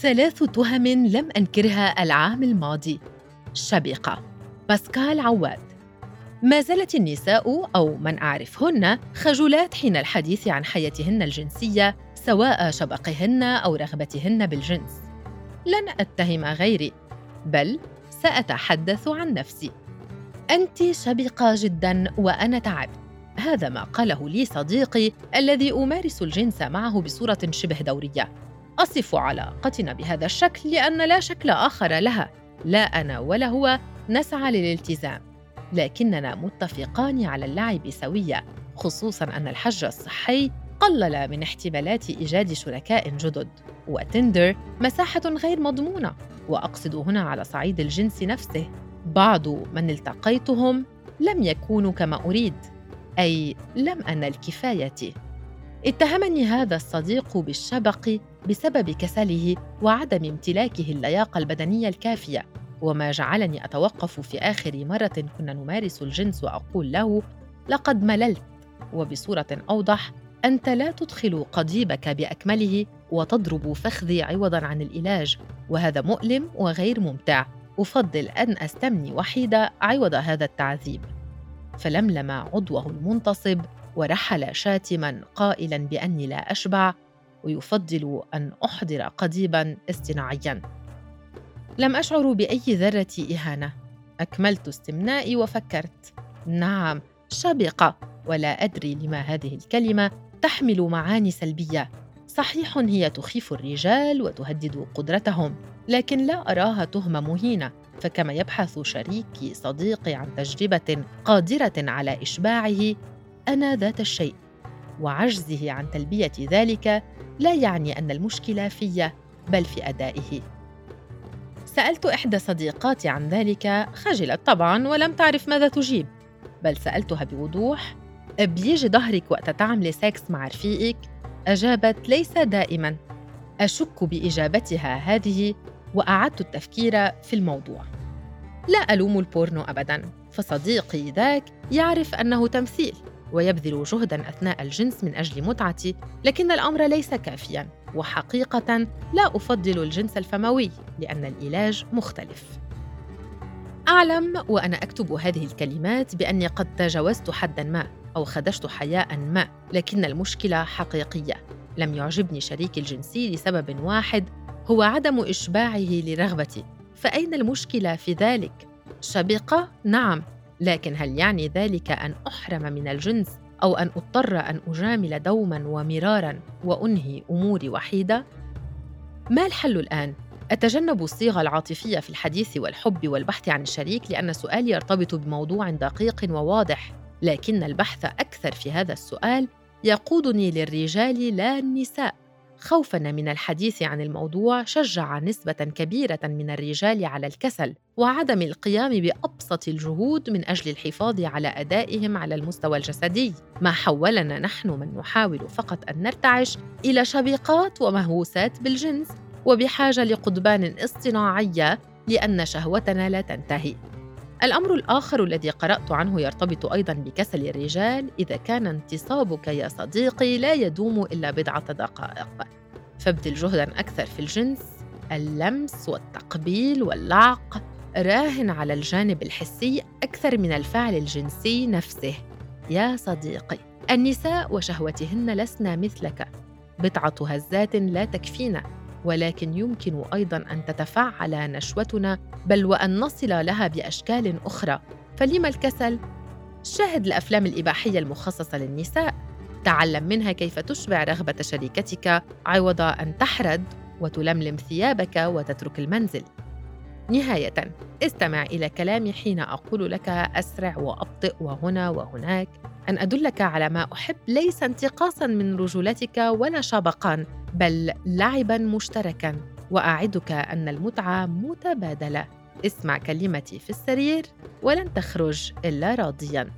ثلاث تهم لم أنكرها العام الماضي. شبقة باسكال عواد. ما زالت النساء أو من أعرفهن خجولات حين الحديث عن حياتهن الجنسية سواء شبقهن أو رغبتهن بالجنس. لن أتهم غيري بل سأتحدث عن نفسي. أنت شبقة جدا وأنا تعبت. هذا ما قاله لي صديقي الذي أمارس الجنس معه بصورة شبه دورية. أصف علاقتنا بهذا الشكل لأن لا شكل آخر لها لا أنا ولا هو نسعى للالتزام. لكننا متفقان على اللعب سوية خصوصا أن الحج الصحي قلل من احتمالات إيجاد شركاء جدد. وتندر مساحة غير مضمونة. وأقصد هنا على صعيد الجنس نفسه. بعض من التقيتهم لم يكونوا كما أريد. أي لم أنل كفايتي اتهمني هذا الصديق بالشبق بسبب كسله وعدم امتلاكه اللياقة البدنية الكافية. وما جعلني أتوقف في آخر مرة كنا نمارس الجنس وأقول له لقد مللت. وبصورة أوضح أنت لا تدخل قضيبك بأكمله وتضرب فخذي عوضاً عن العلاج وهذا مؤلم وغير ممتع. أفضل أن أستمني وحيدة عوض هذا التعذيب. فلملم عضوه المنتصب ورحل شاتما قائلا بأني لا أشبع ويفضل أن أحضر قضيبا اصطناعيا. لم أشعر بأي ذرة إهانة. أكملت استمنائي وفكرت. نعم شبقة. ولا أدري لما هذه الكلمة تحمل معاني سلبية. صحيح هي تخيف الرجال وتهدد قدرتهم لكن لا أراها تهمه مهينة. فكما يبحث شريكي صديقي عن تجربة قادرة على إشباعه أنا ذات الشيء. وعجزه عن تلبية ذلك لا يعني أن المشكلة في بل في أدائه. سألت إحدى صديقاتي عن ذلك خجلت طبعا ولم تعرف ماذا تجيب بل سألتها بوضوح بيجي ظهرك وقت تعملي سكس مع رفيقك؟ أجابت ليس دائما. أشك بإجابتها هذه وأعدت التفكير في الموضوع. لا ألوم البورنو ابدا فصديقي ذاك يعرف أنه تمثيل. ويبذل جهدا أثناء الجنس من أجل متعتي لكن الأمر ليس كافيا وحقيقة لا أفضل الجنس الفموي لأن العلاج مختلف. أعلم وأنا أكتب هذه الكلمات بأني قد تجاوزت حدا ما أو خدشت حياء ما لكن المشكلة حقيقية. لم يعجبني شريكي الجنسي لسبب واحد هو عدم إشباعه لرغبتي. فأين المشكلة في ذلك؟ شبقه نعم. لكن هل يعني ذلك أن أحرم من الجنس أو أن أضطر أن أجامل دوما ومرارا وأنهي أموري وحيدة؟ ما الحل الآن؟ أتجنب الصيغة العاطفية في الحديث والحب والبحث عن الشريك لأن سؤالي يرتبط بموضوع دقيق وواضح لكن البحث أكثر في هذا السؤال يقودني للرجال لا النساء. خوفا من الحديث عن الموضوع شجع نسبة كبيرة من الرجال على الكسل وعدم القيام بأبسط الجهود من أجل الحفاظ على أدائهم على المستوى الجسدي. ما حولنا نحن من نحاول فقط أن نرتعش إلى شبيقات ومهووسات بالجنس وبحاجة لقضبان اصطناعية لأن شهوتنا لا تنتهي. الأمر الآخر الذي قرأت عنه يرتبط أيضا بكسل الرجال إذا كان انتصابك يا صديقي لا يدوم إلا بضعة دقائق. فابذل جهدا أكثر في الجنس. اللمس والتقبيل واللعق. راهن على الجانب الحسي أكثر من الفعل الجنسي نفسه. يا صديقي النساء وشهوتهن لسنا مثلك. بضعة هزات لا تكفينا. ولكن يمكن أيضا أن تتفعل نشوتنا بل وأن نصل لها بأشكال أخرى. فلما الكسل؟ شاهد الأفلام الإباحية المخصصة للنساء. تعلم منها كيف تشبع رغبة شريكتك عوض أن تحرد وتلملم ثيابك وتترك المنزل. نهاية استمع إلى كلامي حين أقول لك أسرع وأبطئ وهنا وهناك. أن أدلك على ما أحب ليس انتقاصا من رجولتك ولا شبقا بل لعبا مشتركا. وأعدك أن المتعة متبادلة. اسمع كلمتي في السرير ولن تخرج إلا راضيا.